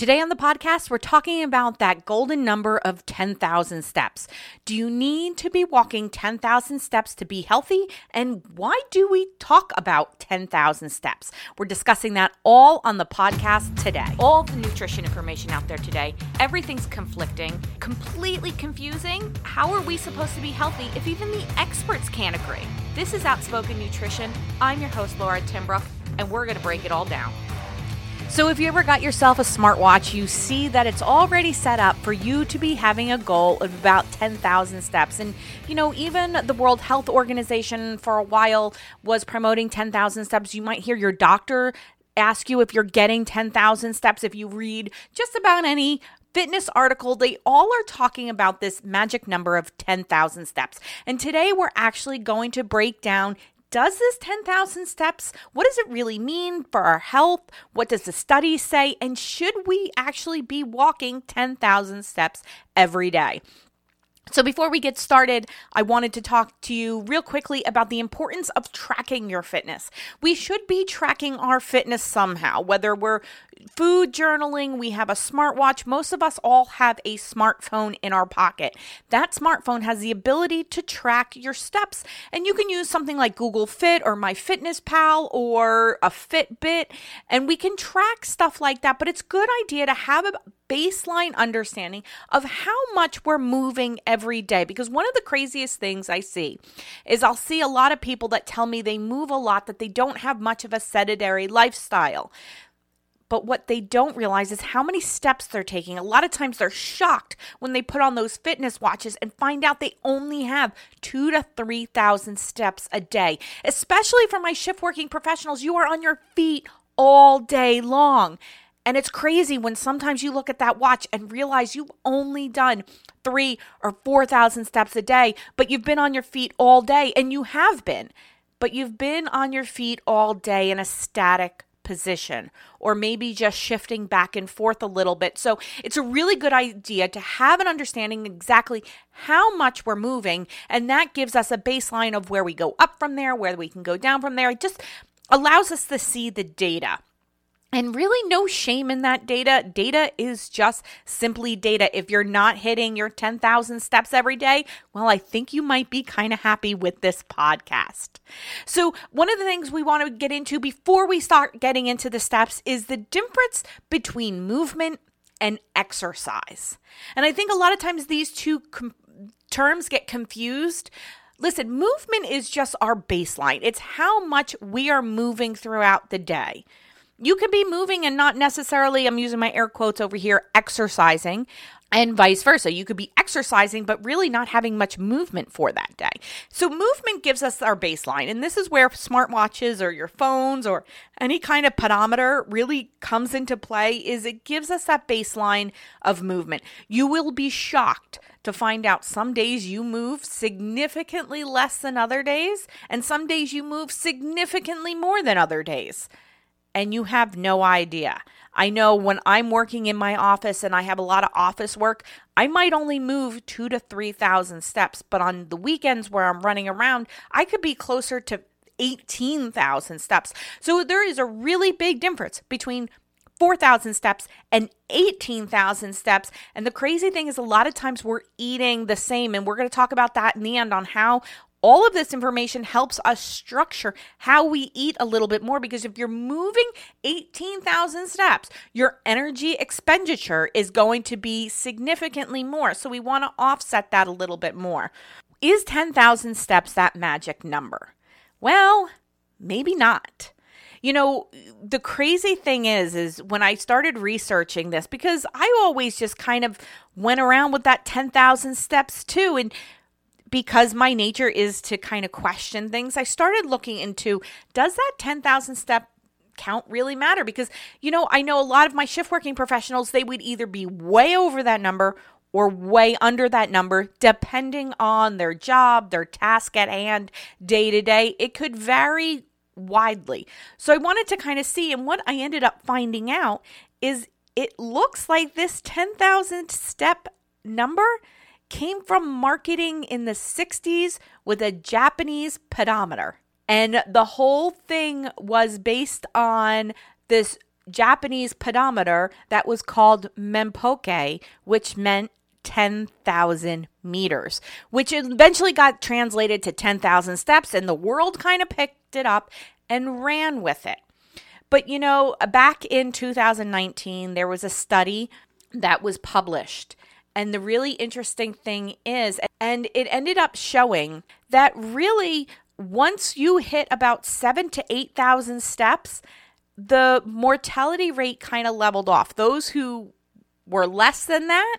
Today on the podcast, we're talking about that golden number of 10,000 steps. Do you need to be walking 10,000 steps to be healthy? And why do we talk about 10,000 steps? We're discussing that all on the podcast today. All the nutrition information out there today, everything's conflicting, completely confusing. How are we supposed to be healthy if even the experts can't agree? This is Outspoken Nutrition. I'm your host, Laura Timbrook, and we're going to break it all down. So, if you ever got yourself a smartwatch, you see that it's already set up for you to be having a goal of about 10,000 steps. And, you know, even the World Health Organization for a while was promoting 10,000 steps. You might hear your doctor ask you if you're getting 10,000 steps. If you read just about any fitness article, they all are talking about this magic number of 10,000 steps. And today we're actually going to break down does this 10,000 steps, what does it really mean for our health? What does the study say? And should we actually be walking 10,000 steps every day? So, before we get started, I wanted to talk to you real quickly about the importance of tracking your fitness. We should be tracking our fitness somehow, whether we're food journaling, we have a smartwatch. Most of us all have a smartphone in our pocket. That smartphone has the ability to track your steps, and you can use something like Google Fit or MyFitnessPal or a Fitbit, and we can track stuff like that. But it's a good idea to have a baseline understanding of how much we're moving every day. Because one of the craziest things I see is I'll see a lot of people that tell me they move a lot, that they don't have much of a sedentary lifestyle. But what they don't realize is how many steps they're taking. A lot of times they're shocked when they put on those fitness watches and find out they only have two to 3,000 steps a day. Especially for my shift working professionals, you are on your feet all day long. And it's crazy when sometimes you look at that watch and realize you've only done three or 4,000 steps a day, but you've been on your feet all day, and you have been, but you've been on your feet all day in a static position or maybe just shifting back and forth a little bit. So it's a really good idea to have an understanding exactly how much we're moving, and that gives us a baseline of where we go up from there, where we can go down from there. It just allows us to see the data. And really, no shame in that data. Data is just simply data. If you're not hitting your 10,000 steps every day, well, I think you might be kind of happy with this podcast. So, one of the things we want to get into before we start getting into the steps is the difference between movement and exercise. And I think a lot of times these two com- terms get confused. Listen, movement is just our baseline, it's how much we are moving throughout the day. You could be moving and not necessarily, I'm using my air quotes over here, exercising, and vice versa. You could be exercising, but really not having much movement for that day. So, movement gives us our baseline. And this is where smartwatches or your phones or any kind of pedometer really comes into play is it gives us that baseline of movement. You will be shocked to find out some days you move significantly less than other days, and some days you move significantly more than other days and you have no idea. I know when I'm working in my office and I have a lot of office work, I might only move two to 3,000 steps, but on the weekends where I'm running around, I could be closer to 18,000 steps. So there is a really big difference between 4,000 steps and 18,000 steps. And the crazy thing is, a lot of times we're eating the same. And we're going to talk about that in the end on how all of this information helps us structure how we eat a little bit more because if you're moving 18,000 steps, your energy expenditure is going to be significantly more. So we want to offset that a little bit more. Is 10,000 steps that magic number? Well, maybe not. You know, the crazy thing is is when I started researching this because I always just kind of went around with that 10,000 steps too and because my nature is to kind of question things, I started looking into does that 10,000 step count really matter? Because, you know, I know a lot of my shift working professionals, they would either be way over that number or way under that number, depending on their job, their task at hand, day to day. It could vary widely. So I wanted to kind of see, and what I ended up finding out is it looks like this 10,000 step number came from marketing in the 60s with a Japanese pedometer. And the whole thing was based on this Japanese pedometer that was called Manpo-kei, which meant 10,000 meters, which eventually got translated to 10,000 steps, and the world kind of picked it up and ran with it. But you know, back in 2019, there was a study that was published. And the really interesting thing is, and it ended up showing that really once you hit about seven to 8,000 steps, the mortality rate kind of leveled off. Those who were less than that,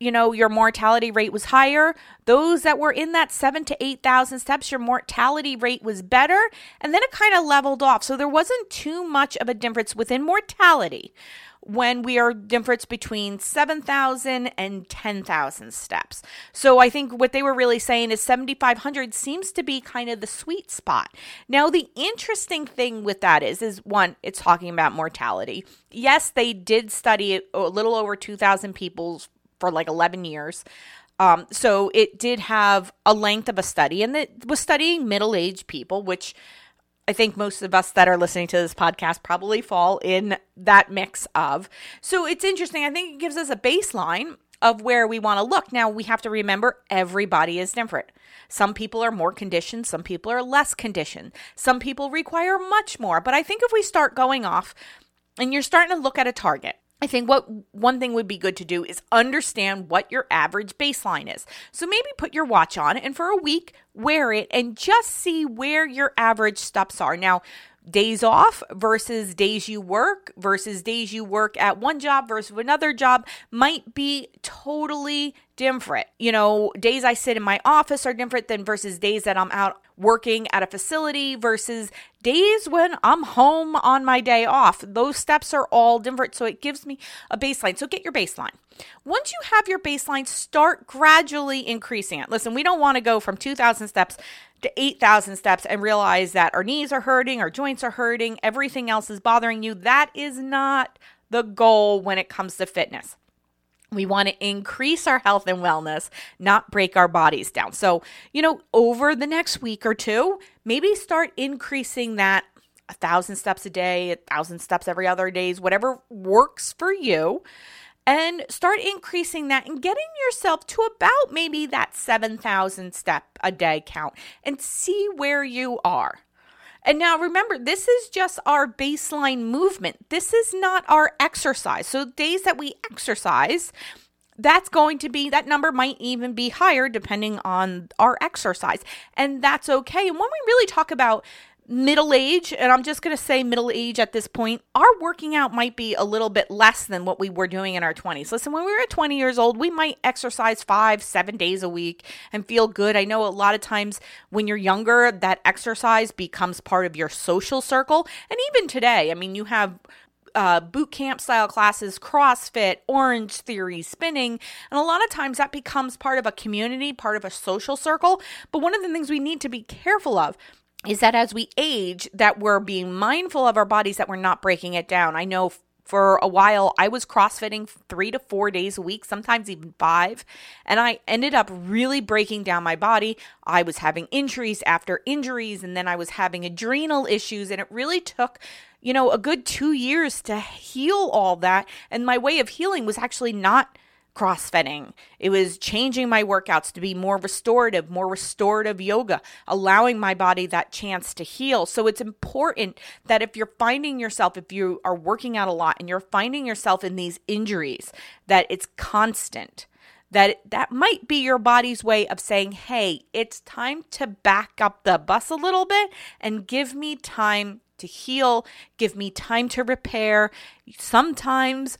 you know, your mortality rate was higher. Those that were in that seven to 8,000 steps, your mortality rate was better. And then it kind of leveled off. So there wasn't too much of a difference within mortality when we are difference between 7,000 and 10,000 steps. So I think what they were really saying is 7,500 seems to be kind of the sweet spot. Now, the interesting thing with that is, is one, it's talking about mortality. Yes, they did study a little over 2,000 people for like 11 years. Um, so it did have a length of a study, and it was studying middle aged people, which I think most of us that are listening to this podcast probably fall in that mix of. So it's interesting. I think it gives us a baseline of where we want to look. Now, we have to remember everybody is different. Some people are more conditioned, some people are less conditioned, some people require much more. But I think if we start going off and you're starting to look at a target, I think what one thing would be good to do is understand what your average baseline is. So maybe put your watch on and for a week wear it and just see where your average steps are. Now, days off versus days you work versus days you work at one job versus another job might be totally different. You know, days I sit in my office are different than versus days that I'm out working at a facility versus days when I'm home on my day off. Those steps are all different. So it gives me a baseline. So get your baseline. Once you have your baseline, start gradually increasing it. Listen, we don't want to go from 2,000 steps to 8,000 steps and realize that our knees are hurting, our joints are hurting, everything else is bothering you. That is not the goal when it comes to fitness. We want to increase our health and wellness, not break our bodies down. So, you know, over the next week or two, maybe start increasing that a thousand steps a day, a thousand steps every other days, whatever works for you and start increasing that and getting yourself to about maybe that 7,000 step a day count and see where you are. And now remember, this is just our baseline movement. This is not our exercise. So, days that we exercise, that's going to be that number might even be higher depending on our exercise and that's okay and when we really talk about middle age, and I'm just going to say middle age at this point, our working out might be a little bit less than what we were doing in our 20s. Listen, when we were 20 years old, we might exercise five, seven days a week and feel good. I know a lot of times when you're younger, that exercise becomes part of your social circle. And even today, I mean, you have uh, boot camp style classes, CrossFit, Orange Theory, spinning. And a lot of times that becomes part of a community, part of a social circle. But one of the things we need to be careful of is that as we age that we're being mindful of our bodies that we're not breaking it down. I know for a while I was crossfitting 3 to 4 days a week, sometimes even 5, and I ended up really breaking down my body. I was having injuries after injuries and then I was having adrenal issues and it really took you know a good 2 years to heal all that and my way of healing was actually not crossfitting. It was changing my workouts to be more restorative, more restorative yoga, allowing my body that chance to heal. So it's important that if you're finding yourself, if you are working out a lot and you're finding yourself in these injuries, that it's constant that that might be your body's way of saying, "Hey, it's time to back up the bus a little bit and give me time to heal, give me time to repair." Sometimes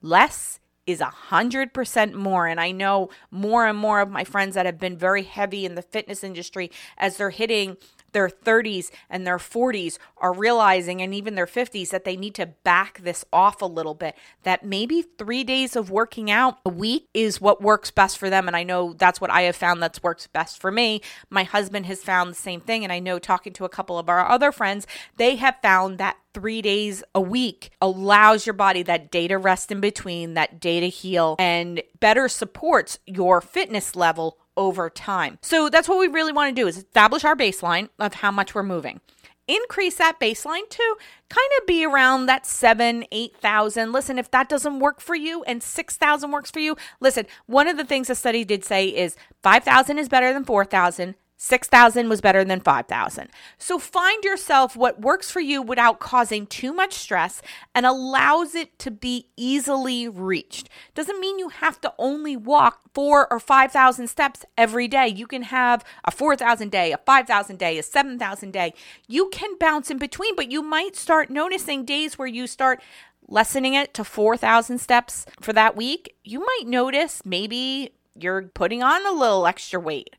less is a hundred percent more. And I know more and more of my friends that have been very heavy in the fitness industry as they're hitting their 30s and their 40s are realizing, and even their 50s, that they need to back this off a little bit. That maybe three days of working out a week is what works best for them. And I know that's what I have found that's works best for me. My husband has found the same thing. And I know talking to a couple of our other friends, they have found that three days a week allows your body that day to rest in between, that day to heal, and better supports your fitness level over time. So that's what we really want to do is establish our baseline of how much we're moving. increase that baseline to kind of be around that seven, 8,000. Listen, if that doesn't work for you and 6,000 works for you, listen, one of the things the study did say is 5,000 is better than 4,000. 6,000 was better than 5,000. So find yourself what works for you without causing too much stress and allows it to be easily reached. Doesn't mean you have to only walk 4 or 5,000 steps every day. You can have a 4,000 day, a 5,000 day, a 7,000 day. You can bounce in between, but you might start noticing days where you start lessening it to 4,000 steps for that week. You might notice maybe you're putting on a little extra weight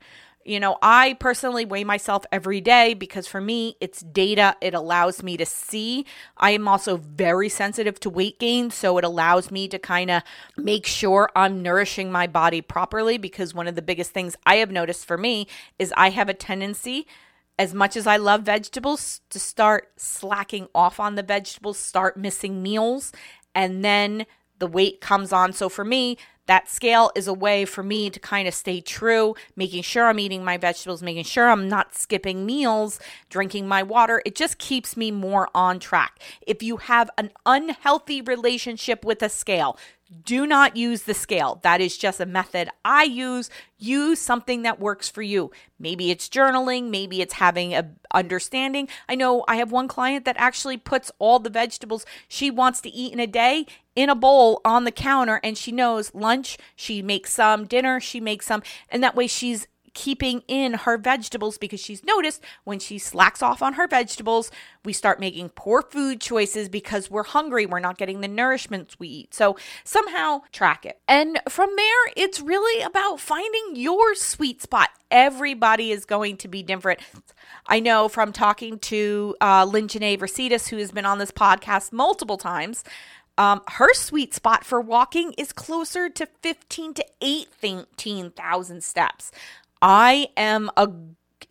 you know, I personally weigh myself every day because for me, it's data. It allows me to see. I am also very sensitive to weight gain. So it allows me to kind of make sure I'm nourishing my body properly because one of the biggest things I have noticed for me is I have a tendency as much as I love vegetables, to start slacking off on the vegetables, start missing meals, and then the weight comes on. So for me, that scale is a way for me to kind of stay true, making sure I'm eating my vegetables, making sure I'm not skipping meals, drinking my water. It just keeps me more on track. If you have an unhealthy relationship with a scale, do not use the scale. That is just a method I use. Use something that works for you. Maybe it's journaling, maybe it's having a understanding. I know I have one client that actually puts all the vegetables she wants to eat in a day in a bowl on the counter and she knows lunch, she makes some, dinner, she makes some, and that way she's keeping in her vegetables because she's noticed when she slacks off on her vegetables, we start making poor food choices because we're hungry. We're not getting the nourishments we eat. So somehow track it. And from there, it's really about finding your sweet spot. Everybody is going to be different. I know from talking to uh, Lynn Versitas, who has been on this podcast multiple times, um, her sweet spot for walking is closer to 15 to 18,000 steps. I am a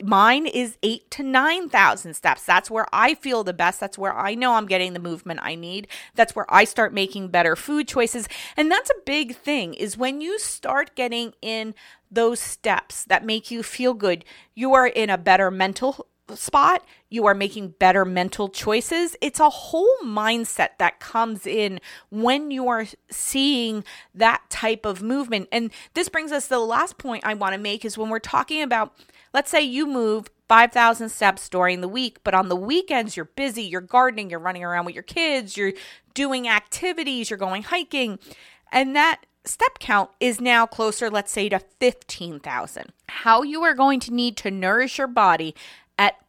mine is eight to nine thousand steps. That's where I feel the best. That's where I know I'm getting the movement I need. That's where I start making better food choices. And that's a big thing is when you start getting in those steps that make you feel good, you are in a better mental spot, you are making better mental choices. It's a whole mindset that comes in when you are seeing that type of movement. And this brings us to the last point I want to make is when we're talking about, let's say you move 5,000 steps during the week, but on the weekends you're busy, you're gardening, you're running around with your kids, you're doing activities, you're going hiking. And that step count is now closer, let's say, to 15,000. How you are going to need to nourish your body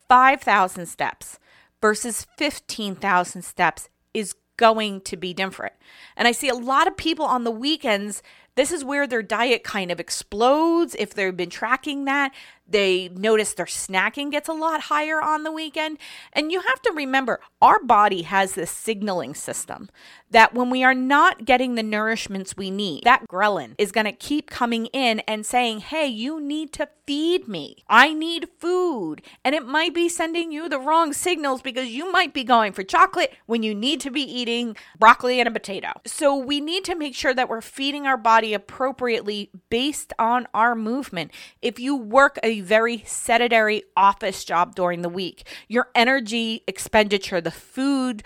5,000 steps versus 15,000 steps is going to be different. And I see a lot of people on the weekends, this is where their diet kind of explodes. If they've been tracking that, they notice their snacking gets a lot higher on the weekend. And you have to remember, our body has this signaling system that when we are not getting the nourishments we need, that ghrelin is going to keep coming in and saying, Hey, you need to feed me. I need food. And it might be sending you the wrong signals because you might be going for chocolate when you need to be eating broccoli and a potato. So we need to make sure that we're feeding our body appropriately based on our movement. If you work a very sedentary office job during the week. Your energy expenditure, the food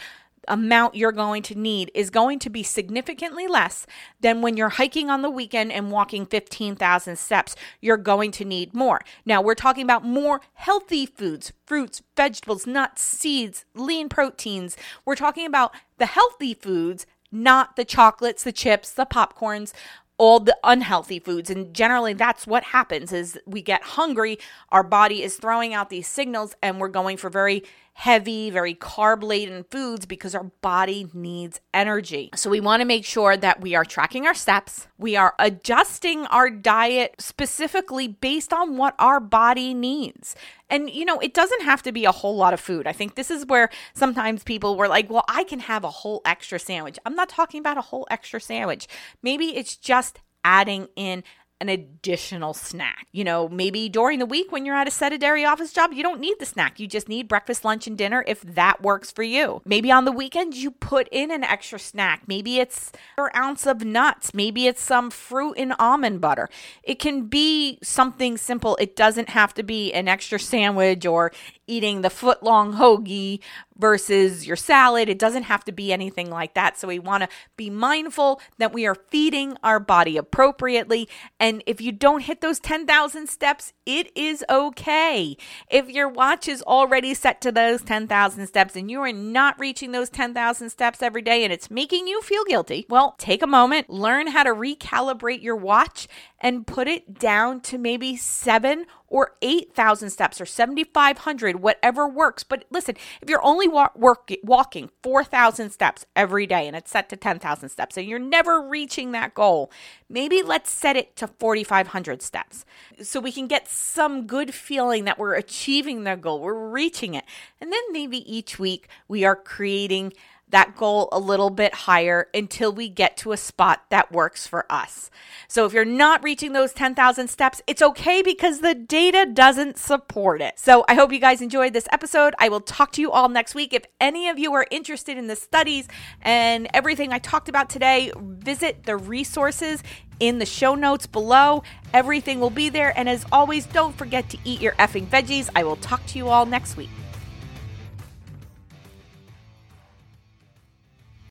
amount you're going to need is going to be significantly less than when you're hiking on the weekend and walking 15,000 steps. You're going to need more. Now, we're talking about more healthy foods, fruits, vegetables, nuts, seeds, lean proteins. We're talking about the healthy foods, not the chocolates, the chips, the popcorns, all the unhealthy foods. And generally that's what happens is we get hungry our body is throwing out these signals and we're going for very heavy very carb laden foods because our body needs energy. So we want to make sure that we are tracking our steps. We are adjusting our diet specifically based on what our body needs. And you know it doesn't have to be a whole lot of food. I think this is where sometimes people were like well i can have a whole extra sandwich. I'm not talking about a whole extra sandwich. Maybe it's just adding in an additional snack. You know, maybe during the week when you're at a sedentary office job, you don't need the snack. You just need breakfast, lunch, and dinner if that works for you. Maybe on the weekend, you put in an extra snack. Maybe it's an ounce of nuts. Maybe it's some fruit and almond butter. It can be something simple. It doesn't have to be an extra sandwich or eating the foot long hoagie versus your salad. It doesn't have to be anything like that. So we want to be mindful that we are feeding our body appropriately. And if you don't hit those 10,000 steps, it is okay. If your watch is already set to those 10,000 steps and you are not reaching those 10,000 steps every day and it's making you feel guilty, well, take a moment, learn how to recalibrate your watch and put it down to maybe seven or 8,000 steps or 7,500, whatever works. But listen, if you're only wa- work- walking 4,000 steps every day and it's set to 10,000 steps and you're never reaching that goal, maybe let's set it to 4,500 steps so we can get some good feeling that we're achieving the goal, we're reaching it. And then maybe each week we are creating that goal a little bit higher until we get to a spot that works for us. So if you're not reaching those 10,000 steps, it's okay because the data doesn't support it. So I hope you guys enjoyed this episode. I will talk to you all next week. If any of you are interested in the studies and everything I talked about today, visit the resources in the show notes below. Everything will be there. And as always, don't forget to eat your effing veggies. I will talk to you all next week.